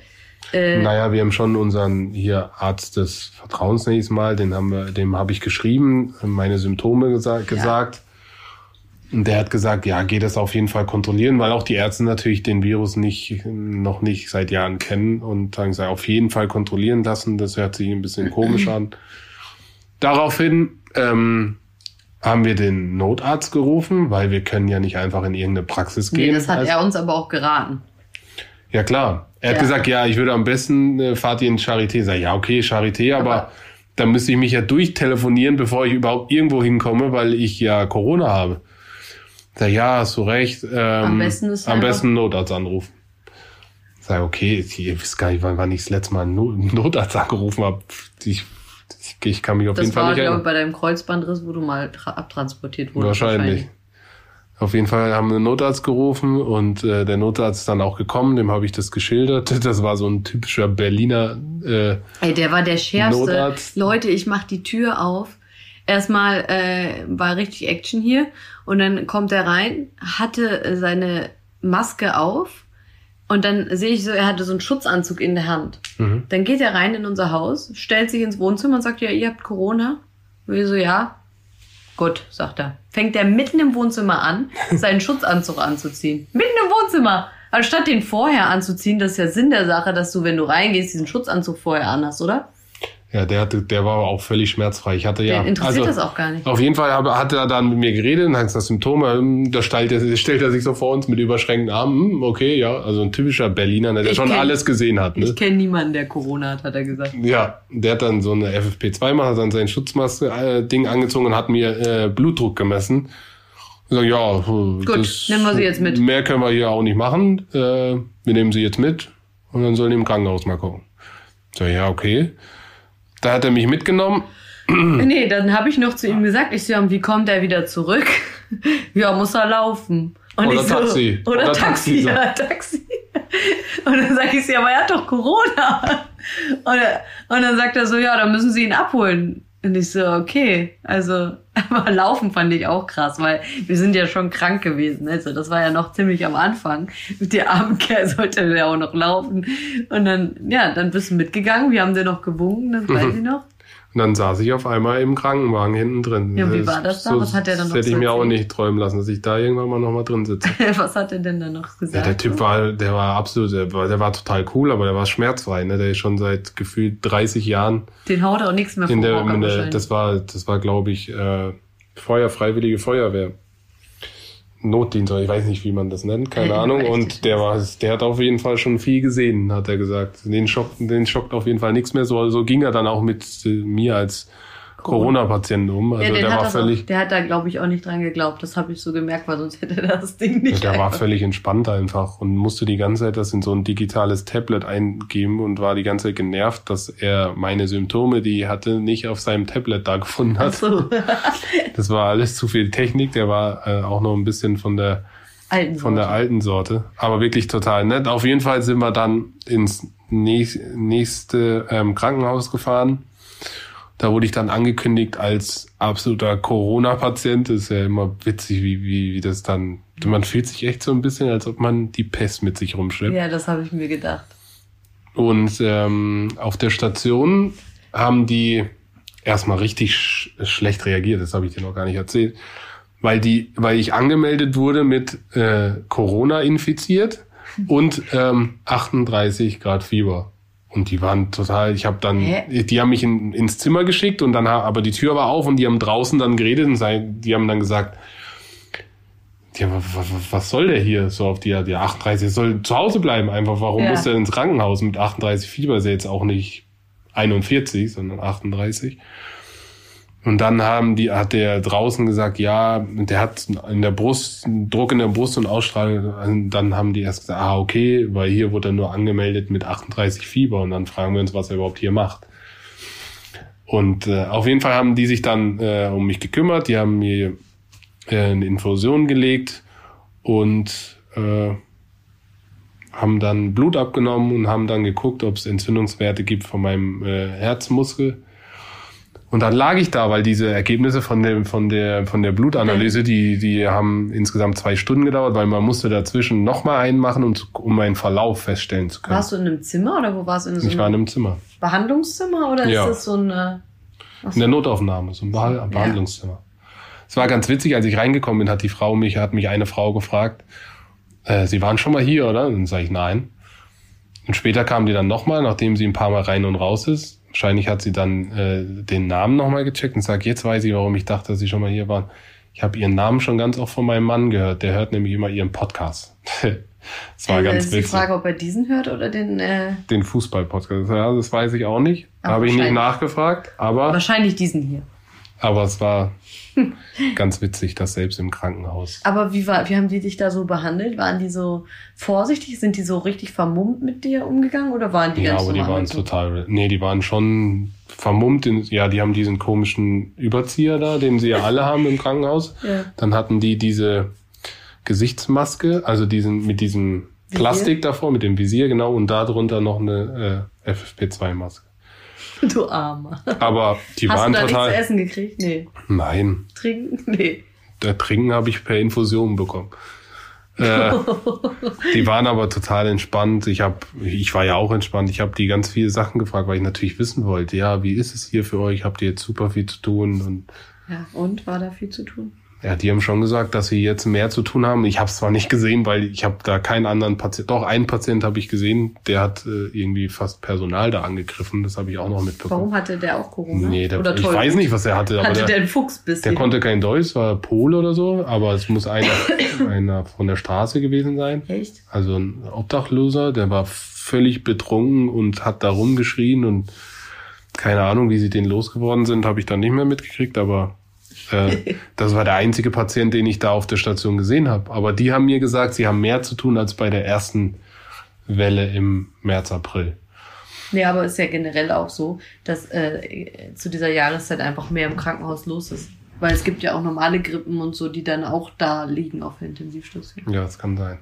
äh, Naja, wir haben schon unseren hier Arzt des Vertrauens nächstes Mal, den haben wir, dem habe ich geschrieben, meine Symptome gesagt, gesagt. Und der hat gesagt, ja, geh das auf jeden Fall kontrollieren, weil auch die Ärzte natürlich den Virus nicht, noch nicht seit Jahren kennen und sagen, sei auf jeden Fall kontrollieren lassen. Das hört sich ein bisschen komisch an. Daraufhin ähm, haben wir den Notarzt gerufen, weil wir können ja nicht einfach in irgendeine Praxis nee, gehen. das hat er uns aber auch geraten. ja, klar. Er hat Ja. gesagt, ja, ich würde am besten äh, fahrt ihr in Charité. Sag, ja, okay, Charité, aber, Aber- dann müsste ich mich ja durchtelefonieren, bevor ich überhaupt irgendwo hinkomme, weil ich ja Corona habe. Sag, ja, hast du recht. Ähm, Am besten ist am besten einen Notarzt anrufen. Sag, okay, ihr wisst gar nicht, wann, wann ich das letzte Mal einen No- einen Notarzt angerufen habe. Ich, ich, ich kann mich auf jeden Das Fall war, nicht glaube ich, erinnern. bei deinem Kreuzbandriss, wo du mal tra- abtransportiert wurdest. Wahrscheinlich. Auf jeden Fall haben wir einen Notarzt gerufen und äh, der Notarzt ist dann auch gekommen, dem habe ich das geschildert. Das war so ein typischer Berliner äh, Ey, der war der schärfste. Notarzt. Leute, ich mach die Tür auf. Erstmal äh, war richtig Action hier und dann kommt er rein, hatte seine Maske auf und dann sehe ich so, er hatte so einen Schutzanzug in der Hand. Mhm. Dann geht er rein in unser Haus, stellt sich ins Wohnzimmer und sagt, ja, ihr habt Corona. Und wir so, ja. Gut, sagt er. Fängt er mitten im Wohnzimmer an, seinen Schutzanzug anzuziehen. Mitten im Wohnzimmer. Anstatt den vorher anzuziehen, das ist ja Sinn der Sache, dass du, wenn du reingehst, diesen Schutzanzug vorher anhast, oder? Ja, der hatte, der war auch völlig schmerzfrei. Ich hatte ja. Den interessiert also, das auch gar nicht. Auf jeden Fall hat er dann mit mir geredet und hat gesagt, Symptome, hm, da stellt er, stellt er sich so vor uns mit überschränkten Armen. Hm, Okay, ja, also ein typischer Berliner, ne, der Ich schon kenn- alles gesehen hat. Ne? Ich kenne niemanden, der Corona hat, hat er gesagt. Ja, der hat dann so eine FFP2 macht, hat dann sein Schutzmaske-Ding angezogen und hat mir äh, Blutdruck gemessen. Ich sag, ja, Gut, nehmen wir sie jetzt mit. Mehr können wir hier auch nicht machen. Äh, wir nehmen sie jetzt mit und dann sollen die im Krankenhaus mal gucken. Ich sag, ja, okay. Da hat er mich mitgenommen. Nee, dann habe ich noch zu ihm gesagt, ich so, wie kommt er wieder zurück? ja, muss er laufen. Und Oder so, Taxi. Oder, Oder Taxi, Taxi, ja, Taxi. Und dann sage ich so, ja, aber er hat doch Corona. Und, und dann sagt er so, ja, dann müssen sie ihn abholen. Und ich so, okay. Also, aber laufen fand ich auch krass, weil wir sind ja schon krank gewesen. Also, das war ja noch ziemlich am Anfang. Mit der armen Kerl sollte der auch noch laufen. Und dann, ja, dann bist du mitgegangen. Wir haben dir noch gewunken, das weiß ich noch. Und dann saß ich auf einmal im Krankenwagen hinten drin. Ja, wie war das da? Was hat der dann noch Das hätte ich mir auch nicht träumen lassen, dass ich da irgendwann mal nochmal drin sitze. Was hat er denn da noch Ja, gesagt? der Typ war, der war absolut, der war, der war total cool, aber der war schmerzfrei, ne? Der ist schon seit gefühlt 30 Jahren Den haut auch nichts mehr in der, in der das war, das war, glaube ich, äh, Feuer, freiwillige Feuerwehr. Notdienst, oder ich weiß nicht, wie man das nennt, keine Ahnung. Und der war, der hat auf jeden Fall schon viel gesehen, hat er gesagt. Den schockt, den schockt auf jeden Fall nichts mehr. So, so ging er dann auch mit äh, mir als Corona-Patient um. Also ja, der hat war völlig, auch, der hat da, glaube ich, auch nicht dran geglaubt. Das habe ich so gemerkt, weil sonst hätte er das Ding nicht. der war völlig entspannt einfach und musste die ganze Zeit das in so ein digitales Tablet eingeben und war die ganze Zeit genervt, dass er meine Symptome, die er hatte, nicht auf seinem Tablet da gefunden Ach hat. so. Das war alles zu viel Technik. Der war äh, auch noch ein bisschen von der Alten von der Sorte. alten Sorte, aber wirklich total nett. Auf jeden Fall sind wir dann ins nächst- nächste ähm, Krankenhaus gefahren Da wurde ich dann angekündigt als absoluter Corona-Patient. Das ist ja immer witzig, wie, wie, wie das dann. Man fühlt sich echt so ein bisschen, als ob man die Pest mit sich rumschleppt. Ja, das habe ich mir gedacht. Und ähm, auf der Station haben die erstmal richtig sch schlecht reagiert. Das habe ich dir noch gar nicht erzählt. Weil die, weil ich angemeldet wurde mit äh, Corona infiziert und ähm, 38 Grad Fieber. Und die waren total, ich habe dann, Hä? die haben mich in, ins Zimmer geschickt und dann, aber die Tür war auf und die haben draußen dann geredet und sei, die haben dann gesagt, ja, wa- wa- wa- was soll der hier so auf die, der 38, der soll zu Hause bleiben einfach. Warum Ja. muss der ins Krankenhaus mit 38 Fieber? Ist ja jetzt auch nicht 41, sondern 38. Und dann haben die, hat der draußen gesagt, ja, der hat in der Brust, Druck in der Brust und Ausstrahlung. Und dann haben die erst gesagt, ah, okay, weil hier wurde er nur angemeldet mit 38 Fieber. Und dann fragen wir uns, was er überhaupt hier macht. Und äh, auf jeden Fall haben die sich dann äh, um mich gekümmert. Die haben mir äh, eine Infusion gelegt und äh, haben dann Blut abgenommen und haben dann geguckt, ob es Entzündungswerte gibt von meinem äh, Herzmuskel. Und dann lag ich da, weil diese Ergebnisse von der, von der, von der Blutanalyse, die, die haben insgesamt zwei Stunden gedauert, weil man musste dazwischen nochmal einen machen, um, um einen Verlauf feststellen zu können. Warst du in einem Zimmer oder wo warst du? In so ich war in einem einem Zimmer. Behandlungszimmer oder Ja. ist das so ein. äh, In der Notaufnahme, so ein Beha- Behandlungszimmer. Es war ganz witzig, als ich reingekommen bin, hat die Frau mich, hat mich eine Frau gefragt, äh, Sie waren schon mal hier, oder? Und dann sage ich nein. Und später kam die dann nochmal, nachdem sie ein paar Mal rein und raus ist. Wahrscheinlich hat sie dann äh, den Namen nochmal gecheckt und sagt, jetzt weiß ich, warum ich dachte, dass sie schon mal hier waren. Ich habe ihren Namen schon ganz oft von meinem Mann gehört. Der hört nämlich immer ihren Podcast. das war äh, ganz ist die. Frage, ob er diesen hört oder den. Äh, Den Fußball-Podcast. Ja, das weiß ich auch nicht. Habe ich nicht nachgefragt, aber wahrscheinlich diesen hier. aber es war ganz witzig, dass selbst im Krankenhaus. Aber wie, war, wie haben die dich da so behandelt? Waren die so vorsichtig? Sind die so richtig vermummt mit dir umgegangen oder waren die ja, ganz aber die normal waren mit so? total. Nee, die waren schon vermummt. In, ja, die haben diesen komischen Überzieher da, den sie ja alle haben im Krankenhaus. Ja. Dann hatten die diese Gesichtsmaske, also diesen mit diesem Visier? Plastik davor, mit dem Visier, genau, und darunter noch eine äh, FFP2-Maske. Du Armer. Aber die Hast waren du da nichts zu total. essen gekriegt? Nee. Nein, Trinken? Nee. der Trinken habe ich per Infusion bekommen. Äh, die waren aber total entspannt. Ich habe, ich war ja auch entspannt. Ich habe die ganz viele Sachen gefragt, weil ich natürlich wissen wollte. Ja, wie ist es hier für euch? Habt ihr jetzt super viel zu tun? Und Ja, und war da viel zu tun? Ja, die haben schon gesagt, dass sie jetzt mehr zu tun haben. Ich habe es zwar nicht gesehen, weil ich habe da keinen anderen Patient. Doch einen Patient habe ich gesehen, der hat äh, irgendwie fast Personal da angegriffen. Das habe ich auch noch mitbekommen. Warum hatte der auch Corona? Nee, der, oder ich toll? weiß nicht, was er hatte, aber Hatte der, der einen Fuchsbiss? Der konnte kein Deutsch, war Pole oder so, aber es muss einer, einer von der Straße gewesen sein. Echt? Also ein Obdachloser, der war völlig betrunken und hat da rumgeschrien und keine Ahnung, wie sie den losgeworden sind, habe ich dann nicht mehr mitgekriegt, aber äh, das war der einzige Patient, den ich da auf der Station gesehen habe. Aber die haben mir gesagt, sie haben mehr zu tun als bei der ersten Welle im März, April. Nee, aber ist ja generell auch so, dass äh, zu dieser Jahreszeit einfach mehr im Krankenhaus los ist. Weil es gibt ja auch normale Grippen und so, die dann auch da liegen auf der Intensivstation. Ja, das kann sein.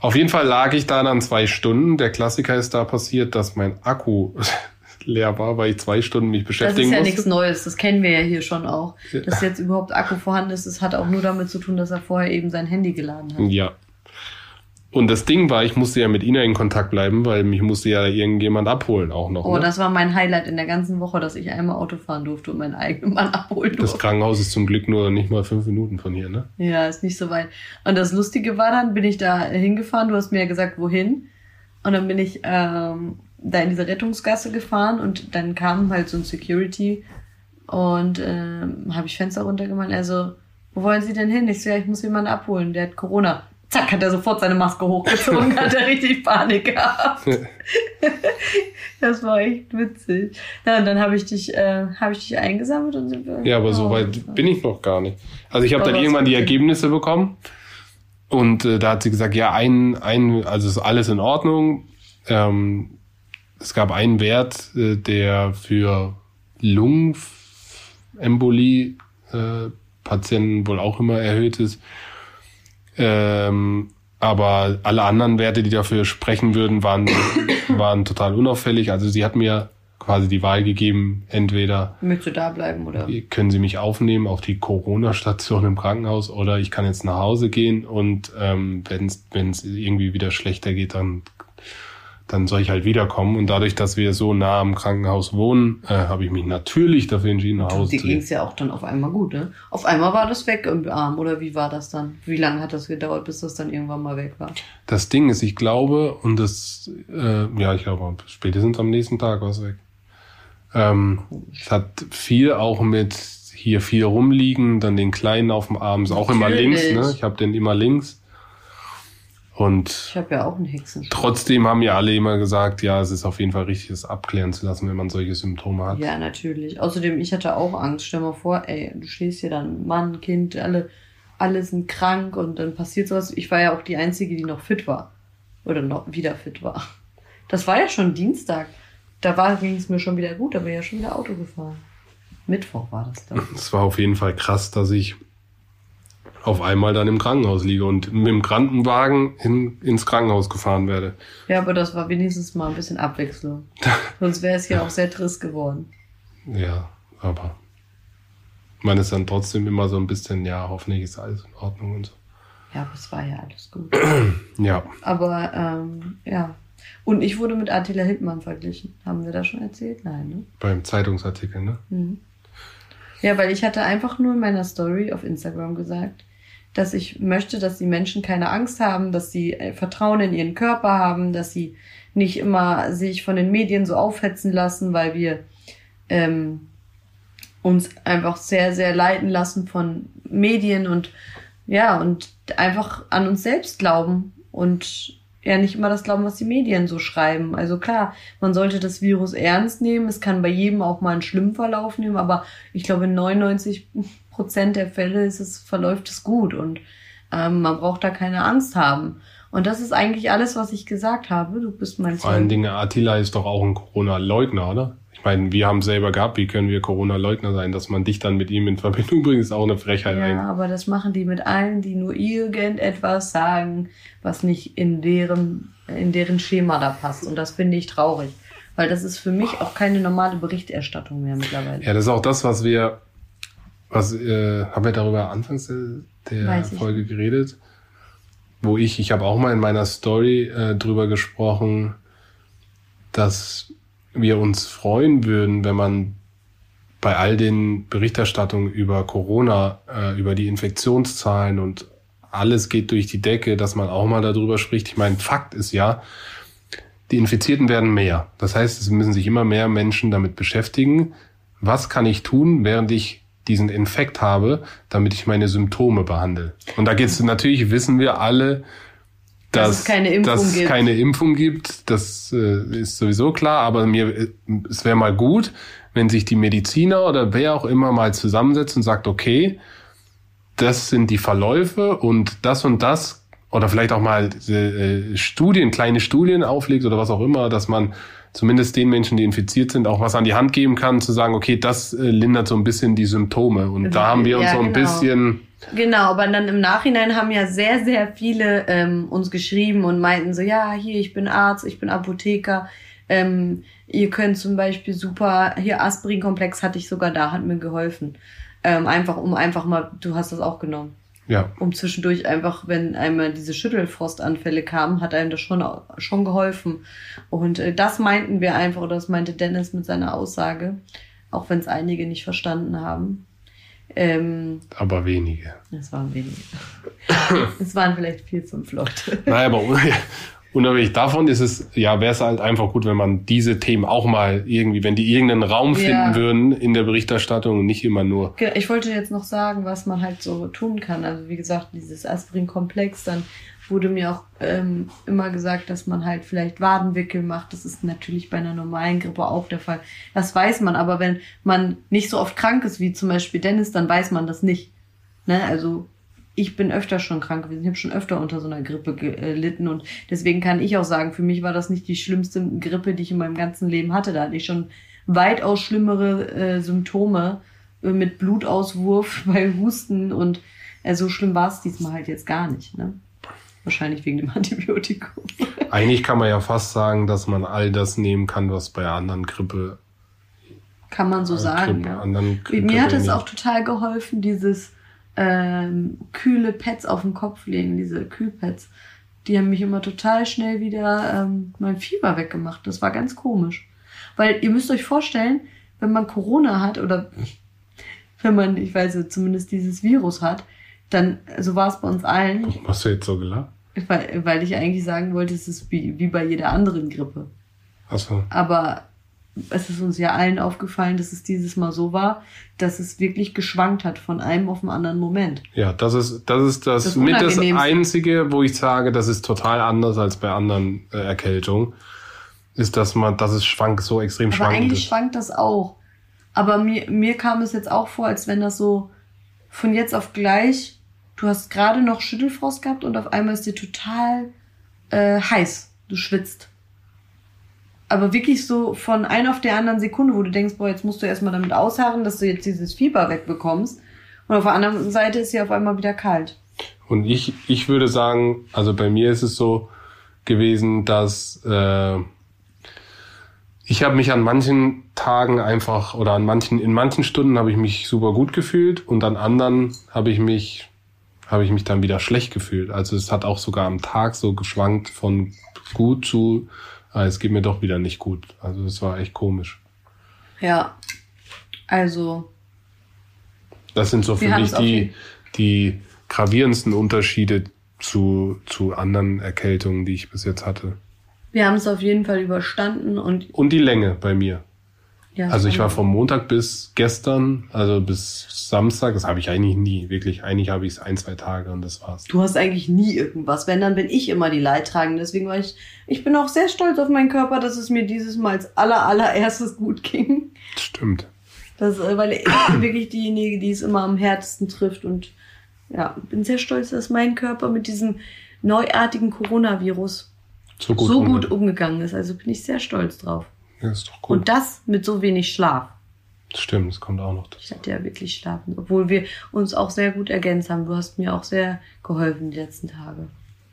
Auf jeden Fall lag ich da dann zwei Stunden. Der Klassiker ist da passiert, dass mein Akku leer war, weil ich zwei Stunden mich Das ist beschäftigen ja musste. nichts Neues, das kennen wir ja hier schon auch. Ja. Dass jetzt überhaupt Akku vorhanden ist, das hat auch nur damit zu tun, dass er vorher eben sein Handy geladen hat. Ja. Und das Ding war, ich musste ja mit Ina in Kontakt bleiben, weil mich musste ja irgendjemand abholen auch noch. Oh, ne? das war mein Highlight in der ganzen Woche, dass ich einmal Auto fahren durfte und meinen eigenen Mann abholen das durfte. Krankenhaus ist zum Glück nur nicht mal fünf Minuten von hier, ne? Ja, ist nicht so weit. Und das Lustige war dann, bin ich da hingefahren, du hast mir ja gesagt, wohin. Und dann bin ich ähm, da in diese Rettungsgasse gefahren und dann kam halt so ein Security und ähm, habe ich Fenster runtergemacht. Also, wo wollen Sie denn hin? Ich so, ja, ich muss jemanden abholen, der hat Corona. Zack, hat er sofort seine Maske hochgezogen, hat er richtig Panik gehabt. das war echt witzig. Ja, und dann habe ich dich, äh, habe ich dich eingesammelt und sind wir. Ja, aber so weit bin ich noch gar nicht. Also ich habe dann irgendwann die. Ergebnisse bekommen und äh, da hat sie gesagt, ja, ein, ein, also ist alles in Ordnung. Ähm, es gab einen Wert, äh, der für Lungenembolie äh, Patienten wohl auch immer erhöht ist. Ähm, aber alle anderen Werte, die dafür sprechen würden, waren, waren total unauffällig. Also sie hat mir quasi die Wahl gegeben, entweder Möchtest du da bleiben oder? können Sie mich aufnehmen auf die Corona-Station im Krankenhaus oder ich kann jetzt nach Hause gehen und ähm, wenn es irgendwie wieder schlechter geht, dann dann soll ich halt wiederkommen. Und dadurch, dass wir so nah am Krankenhaus wohnen, äh, habe ich mich natürlich dafür entschieden, nach Hause zu ging gehen. es ja auch dann auf einmal gut, ne? Auf einmal war das weg im Arm, oder wie war das dann? Wie lange hat das gedauert, bis das dann irgendwann mal weg war? Das Ding ist, ich glaube, und das, äh, ja, ich glaube, spätestens am nächsten Tag war es weg. Ähm, es hat viel auch mit hier viel rumliegen, dann den Kleinen auf dem Arm, ist auch immer links, Natürlich. ne? Ich habe den immer links. Und Ich habe ja auch einen Hexen. trotzdem haben ja alle immer gesagt, ja, es ist auf jeden Fall richtig, das abklären zu lassen, wenn man solche Symptome hat. Ja, natürlich. Außerdem, ich hatte auch Angst. Stell mal vor, ey, du stehst hier dann, Mann, Kind, alle, alle sind krank und dann passiert sowas. Ich war ja auch die Einzige, die noch fit war. Oder noch wieder fit war. Das war ja schon Dienstag. Da ging es mir schon wieder gut, da bin ich ja schon wieder Auto gefahren. Mittwoch war das dann. Es war auf jeden Fall krass, dass ich auf einmal dann im Krankenhaus liege und mit dem Krankenwagen in, ins Krankenhaus gefahren werde. Ja, aber das war wenigstens mal ein bisschen Abwechslung. Sonst wäre es ja auch sehr trist geworden. Ja, aber man ist dann trotzdem immer so ein bisschen, ja, hoffentlich ist alles in Ordnung und so. Ja, aber es war ja alles gut. Ja, Aber ähm, ja. Und ich wurde mit Attila Hildmann verglichen. Haben wir das schon erzählt? Nein, ne? beim Zeitungsartikel, ne? Mhm. Ja, weil ich hatte einfach nur in meiner Story auf Instagram gesagt, dass ich möchte, dass die Menschen keine Angst haben, dass sie äh, Vertrauen in ihren Körper haben, dass sie nicht immer sich von den Medien so aufhetzen lassen, weil wir ähm, uns einfach sehr, sehr leiten lassen von Medien und ja, und einfach an uns selbst glauben und ja nicht immer das glauben, was die Medien so schreiben. Also klar, man sollte das Virus ernst nehmen. Es kann bei jedem auch mal einen schlimmen Verlauf nehmen, aber ich glaube, in 99 Prozent der Fälle ist es, verläuft es gut und ähm, man braucht da keine Angst haben. Und das ist eigentlich alles, was ich gesagt habe. Du bist mein Vor allen. Dingen, Attila ist doch auch ein Corona-Leugner, oder? Ich meine, wir haben selber gehabt, wie können wir Corona-Leugner sein? Dass man dich dann mit ihm in Verbindung bringt, ist auch eine Frechheit Ja, eigentlich. aber das machen die mit allen, die nur irgendetwas sagen, was nicht in deren, in deren Schema da passt. Und das finde ich traurig. Weil das ist für mich auch keine normale Berichterstattung mehr mittlerweile. Ja, das ist auch das, was wir, was, äh, haben wir darüber anfangs der, der Folge geredet? Wo ich, ich habe auch mal in meiner Story äh, drüber gesprochen, dass wir uns freuen würden, wenn man bei all den Berichterstattungen über Corona, äh, über die Infektionszahlen und alles geht durch die Decke, dass man auch mal darüber spricht. Ich meine, Fakt ist ja, die Infizierten werden mehr. Das heißt, es müssen sich immer mehr Menschen damit beschäftigen. Was kann ich tun, während ich diesen Infekt habe, damit ich meine Symptome behandle? Und da geht es natürlich, wissen wir alle, Dass dass, es keine Impfung dass gibt. keine Impfung gibt. Das äh, ist sowieso klar, aber mir, äh, es wäre mal gut, wenn sich die Mediziner oder wer auch immer mal zusammensetzt und sagt, okay, das sind die Verläufe und das und das oder vielleicht auch mal äh, Studien, kleine Studien auflegt oder was auch immer, dass man zumindest den Menschen, die infiziert sind, auch was an die Hand geben kann, zu sagen, okay, das äh, lindert so ein bisschen die Symptome. Und da haben wir uns Ja, so ein genau. bisschen, Genau, aber dann im Nachhinein haben ja sehr, sehr viele ähm, uns geschrieben und meinten so, ja, hier, ich bin Arzt, ich bin Apotheker, ähm, ihr könnt zum Beispiel super, hier Aspirin-Komplex hatte ich sogar da, hat mir geholfen. Ähm, einfach, um einfach mal, du hast das auch genommen. Ja, Um zwischendurch einfach, wenn einmal diese Schüttelfrostanfälle kamen, hat einem das schon, schon geholfen. Und äh, das meinten wir einfach, oder das meinte Dennis mit seiner Aussage, auch wenn es einige nicht verstanden haben. Ähm, aber wenige. es waren wenige. es waren vielleicht vier, fünf Leute. Naja, aber unabhängig davon ist es, ja, wäre es halt einfach gut, wenn man diese Themen auch mal irgendwie, wenn die irgendeinen Raum finden Ja. würden in der Berichterstattung und nicht immer nur. Ich wollte jetzt noch sagen, was man halt so tun kann. Also wie gesagt, dieses Aspirin-Komplex, dann wurde mir auch ähm, immer gesagt, dass man halt vielleicht Wadenwickel macht. Das ist natürlich bei einer normalen Grippe auch der Fall. Das weiß man, aber wenn man nicht so oft krank ist wie zum Beispiel Dennis, dann weiß man das nicht. Ne? Also ich bin öfter schon krank gewesen. Ich habe schon öfter unter so einer Grippe gelitten und deswegen kann ich auch sagen, für mich war das nicht die schlimmste Grippe, die ich in meinem ganzen Leben hatte. Da hatte ich schon weitaus schlimmere äh, Symptome äh, mit Blutauswurf bei Husten und äh, so schlimm war es diesmal halt jetzt gar nicht. Ne? Wahrscheinlich wegen dem Antibiotikum. Eigentlich kann man ja fast sagen, dass man all das nehmen kann, was bei anderen Grippe Kann man so sagen, Grippe, ja. Mir hat es auch total geholfen, dieses ähm, kühle Pads auf den Kopf legen, diese Kühlpads. Die haben mich immer total schnell wieder ähm, mein Fieber weggemacht. Das war ganz komisch. Weil ihr müsst euch vorstellen, wenn man Corona hat oder wenn man, ich weiß nicht, zumindest dieses Virus hat, dann, so war es bei uns allen, Warum hast du jetzt so gelacht? weil, weil ich eigentlich sagen wollte, es ist wie, wie bei jeder anderen Grippe. Achso. Aber es ist uns ja allen aufgefallen, dass es dieses Mal so war, dass es wirklich geschwankt hat von einem auf den anderen Moment. Ja, das ist das, ist das, Das mit das. Einzige, wo ich sage, das ist total anders als bei anderen äh, Erkältungen, ist, dass man, dass es schwank so extrem Aber schwankend eigentlich ist. schwankt das auch. Aber mir, mir kam es jetzt auch vor, als wenn das so von jetzt auf gleich, du hast gerade noch Schüttelfrost gehabt und auf einmal ist dir total äh, heiß. Du schwitzt. Aber wirklich so von einer auf der anderen Sekunde, wo du denkst, boah, jetzt musst du erstmal damit ausharren, dass du jetzt dieses Fieber wegbekommst. Und auf der anderen Seite ist sie auf einmal wieder kalt. Und ich, ich würde sagen, also bei mir ist es so gewesen, dass äh, ich habe mich an manchen Tagen einfach oder an manchen, in manchen Stunden habe ich mich super gut gefühlt und an anderen habe ich mich, habe ich mich dann wieder schlecht gefühlt. Also es hat auch sogar am Tag so geschwankt von gut zu, ah, es geht mir doch wieder nicht gut. Also es war echt komisch. Ja. Also, Das sind so für mich die, die gravierendsten Unterschiede zu, zu anderen Erkältungen, die ich bis jetzt hatte. wir haben es auf jeden Fall überstanden und Und die Länge bei mir. Ja. Also ich war von vom Montag bis gestern, also bis Samstag, das habe ich eigentlich nie, wirklich. Eigentlich habe ich es ein, zwei Tage und das war's. Du hast eigentlich nie irgendwas. Wenn, dann bin ich immer die Leidtragende. Deswegen war ich, ich bin auch sehr stolz auf meinen Körper, dass es mir dieses Mal als aller, allererstes gut ging. Stimmt. Das, äh, weil ich bin wirklich diejenige, die es immer am härtesten trifft. Und ja, bin sehr stolz, dass mein Körper mit diesem neuartigen Coronavirus So gut. so gut umgegangen ist. Also bin ich sehr stolz drauf. Ja, ist doch gut. Und das mit so wenig Schlaf. Stimmt, das kommt auch noch Ich dazu. hatte ja wirklich schlafen, obwohl wir uns auch sehr gut ergänzt haben. Du hast mir auch sehr geholfen die letzten Tage.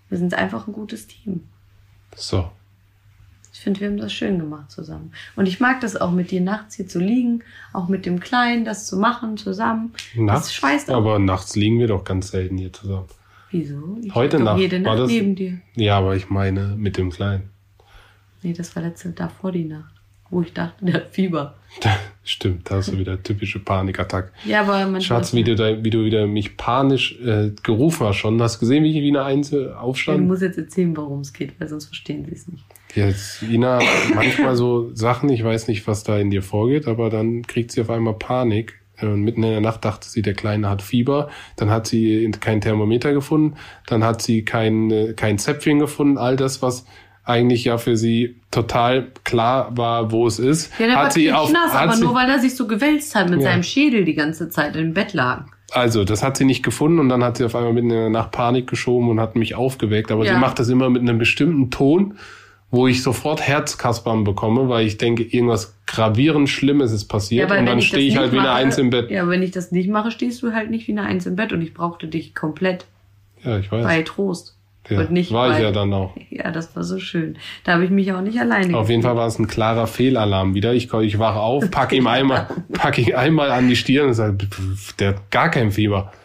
Wir sind einfach ein gutes Team. So. Ich finde, wir haben das schön gemacht zusammen. Und ich mag das auch mit dir nachts hier zu liegen, auch mit dem Kleinen das zu machen zusammen. Nachts, das schweißt auch. aber nachts liegen wir doch ganz selten hier zusammen. Wieso? Ich Heute Nacht jede war Nacht das- neben dir. Ja, aber ich meine mit dem Kleinen. Nee, das war letzte davor die Nacht, wo ich dachte, der hat Fieber. Stimmt, da hast du wieder typische Panikattack. Ja, aber manchmal. Schatz, wie du, da, wie du wieder mich panisch äh, gerufen hast schon. Hast du gesehen, wie ich wie eine Einzel Ja, du aufstand? musst jetzt erzählen, worum es geht, weil sonst verstehen sie es nicht. Jetzt, Ina, manchmal so Sachen, ich weiß nicht, was da in dir vorgeht, aber dann kriegt sie auf einmal Panik. Und mitten in der Nacht dachte sie, der Kleine hat Fieber. Dann hat sie kein Thermometer gefunden. Dann hat sie kein, äh, kein Zäpfchen gefunden. All das, was eigentlich ja für sie total klar war, wo es ist. Ja, der hat war sie auf, nass, hat aber sie, nur weil er sich so gewälzt hat mit Ja. seinem Schädel die ganze Zeit im Bett lag. Also, das hat sie nicht gefunden und dann hat sie auf einmal mitten in der Nacht Panik geschoben und hat mich aufgeweckt. Aber Ja. sie macht das immer mit einem bestimmten Ton, wo ich sofort Herzkaspern bekomme, weil ich denke, irgendwas gravierend Schlimmes ist passiert weil und dann stehe ich halt wie eine mache- Eins im Bett. Ja, wenn ich das nicht mache, stehst du halt nicht wie eine Eins im Bett und ich brauchte dich komplett Ja, ich weiß. bei Trost. Ja, und nicht war ich bei- ja dann auch. Ja, das war so schön. Da habe ich mich auch nicht alleine Auf jeden gefühlt. Fall war es ein klarer Fehlalarm wieder. Ich, ich wache auf, packe ihm einmal, packe ihn einmal an die Stirn und sage, der hat gar kein Fieber.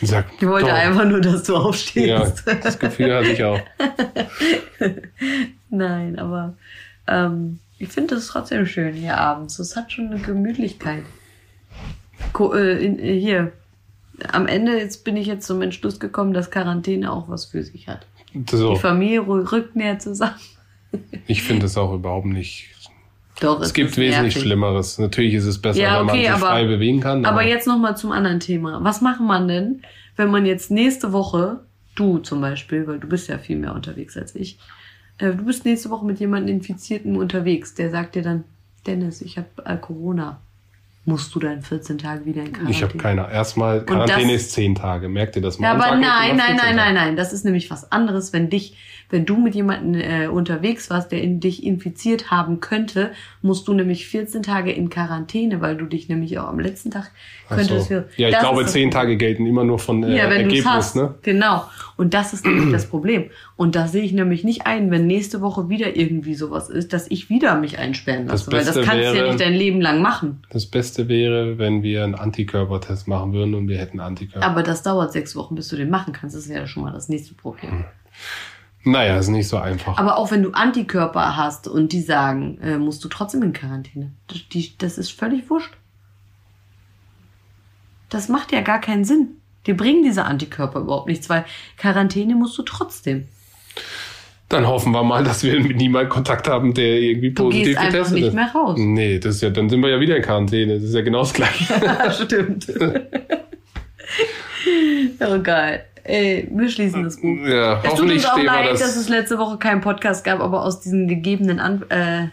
Und sag, Ich wollte doch. einfach nur, dass du Ja, aufstehst. das Gefühl hatte ich auch. Nein, aber ähm, ich finde es trotzdem schön hier abends. Es hat schon eine Gemütlichkeit. Ko äh, in, äh, hier. Am Ende jetzt bin ich jetzt zum Entschluss gekommen, dass Quarantäne auch was für sich hat. So, Die Familie rückt näher zusammen. ich finde es auch überhaupt nicht Doch, Es gibt wesentlich nervig. Schlimmeres. Natürlich ist es besser, Ja, wenn man okay, sich aber- frei bewegen kann. Aber jetzt noch mal zum anderen Thema. Was macht man denn, wenn man jetzt nächste Woche, du zum Beispiel, weil du bist ja viel mehr unterwegs als ich, äh, du bist nächste Woche mit jemandem Infizierten unterwegs, der sagt dir dann, Dennis, ich habe äh, Corona. Musst du dann 14 Tage wieder in Quarantäne? ich habe keine. Erstmal, Quarantäne das- ist zehn Tage. Merkt ihr das mal? Ja, aber ist nein, nein, 14 nein, nein, nein. Das ist nämlich was anderes, wenn dich, wenn du mit jemandem äh, unterwegs warst, der in dich infiziert haben könnte, musst du nämlich 14 Tage in Quarantäne, weil du dich nämlich auch am letzten Tag könntest so. Ja, ich glaube, ist das zehn Problem. Tage gelten immer nur von äh, Ja, wenn Ergebnis, hast. ne? Genau. Und das ist nämlich das Problem. Und da sehe ich nämlich nicht ein, wenn nächste Woche wieder irgendwie sowas ist, dass ich wieder mich einsperren Das lasse. Weil das kannst du ja wäre- nicht dein Leben lang machen. Das Beste wäre, wenn wir einen Antikörpertest machen würden und wir hätten Antikörper. Aber das dauert sechs Wochen, bis du den machen kannst. Das ist ja schon mal das nächste Problem. Naja, ist nicht so einfach. Aber auch wenn du Antikörper hast und die sagen, äh, musst du trotzdem in Quarantäne. Das, die, das ist völlig wurscht. Das macht ja gar keinen Sinn. Dir bringen diese Antikörper überhaupt nichts, weil Quarantäne musst du trotzdem. Dann hoffen wir mal, dass wir niemanden Kontakt haben, der irgendwie Du positiv gehst einfach getestet nicht ist. mehr raus. Nee, das ist ja, dann sind wir ja wieder in Quarantäne. Das ist ja genau das Gleiche. Stimmt. oh geil. Ey, wir schließen das Buch. Ja, Es tut uns auch leid, das. dass es letzte Woche keinen Podcast gab, aber aus diesen gegebenen An äh,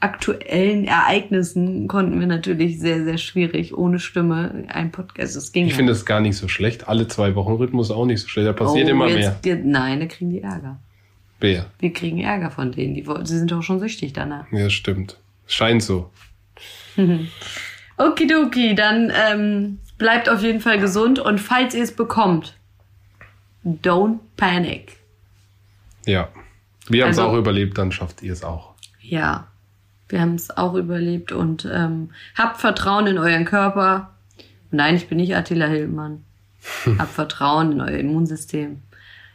aktuellen Ereignissen konnten wir natürlich sehr, sehr schwierig ohne Stimme ein Podcast. Es ging ich finde es gar nicht so schlecht. Alle zwei Wochen Rhythmus auch nicht so schlecht. Da passiert Oh, immer jetzt, mehr. Die, nein, da kriegen die Ärger. Wer? Wir kriegen Ärger von denen. Die, sie sind doch schon süchtig danach. Ja, stimmt. Scheint so. Okidoki, dann ähm, bleibt auf jeden Fall gesund und falls ihr es bekommt, don't panic. Ja. Wir haben es Also- auch überlebt, dann schafft ihr es auch. Ja, wir haben es auch überlebt und ähm, habt Vertrauen in euren Körper. Nein, ich bin nicht Attila Hildmann. habt Vertrauen in euer Immunsystem.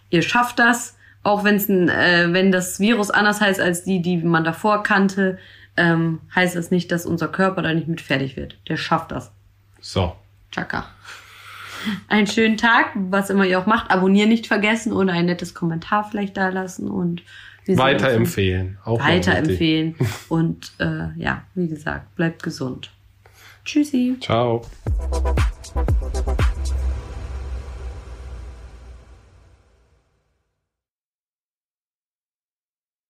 Ihr schafft das, auch wenn's ein, äh, wenn das Virus anders heißt als die, die man davor kannte, ähm, heißt das nicht, dass unser Körper da nicht mit fertig wird. Der schafft das. So. Chaka. Einen schönen Tag, was immer ihr auch macht. Abonnieren nicht vergessen oder ein nettes Kommentar vielleicht da lassen und Weiterempfehlen. Auch weiterempfehlen. Und äh, ja, wie gesagt, bleibt gesund. Tschüssi. Ciao.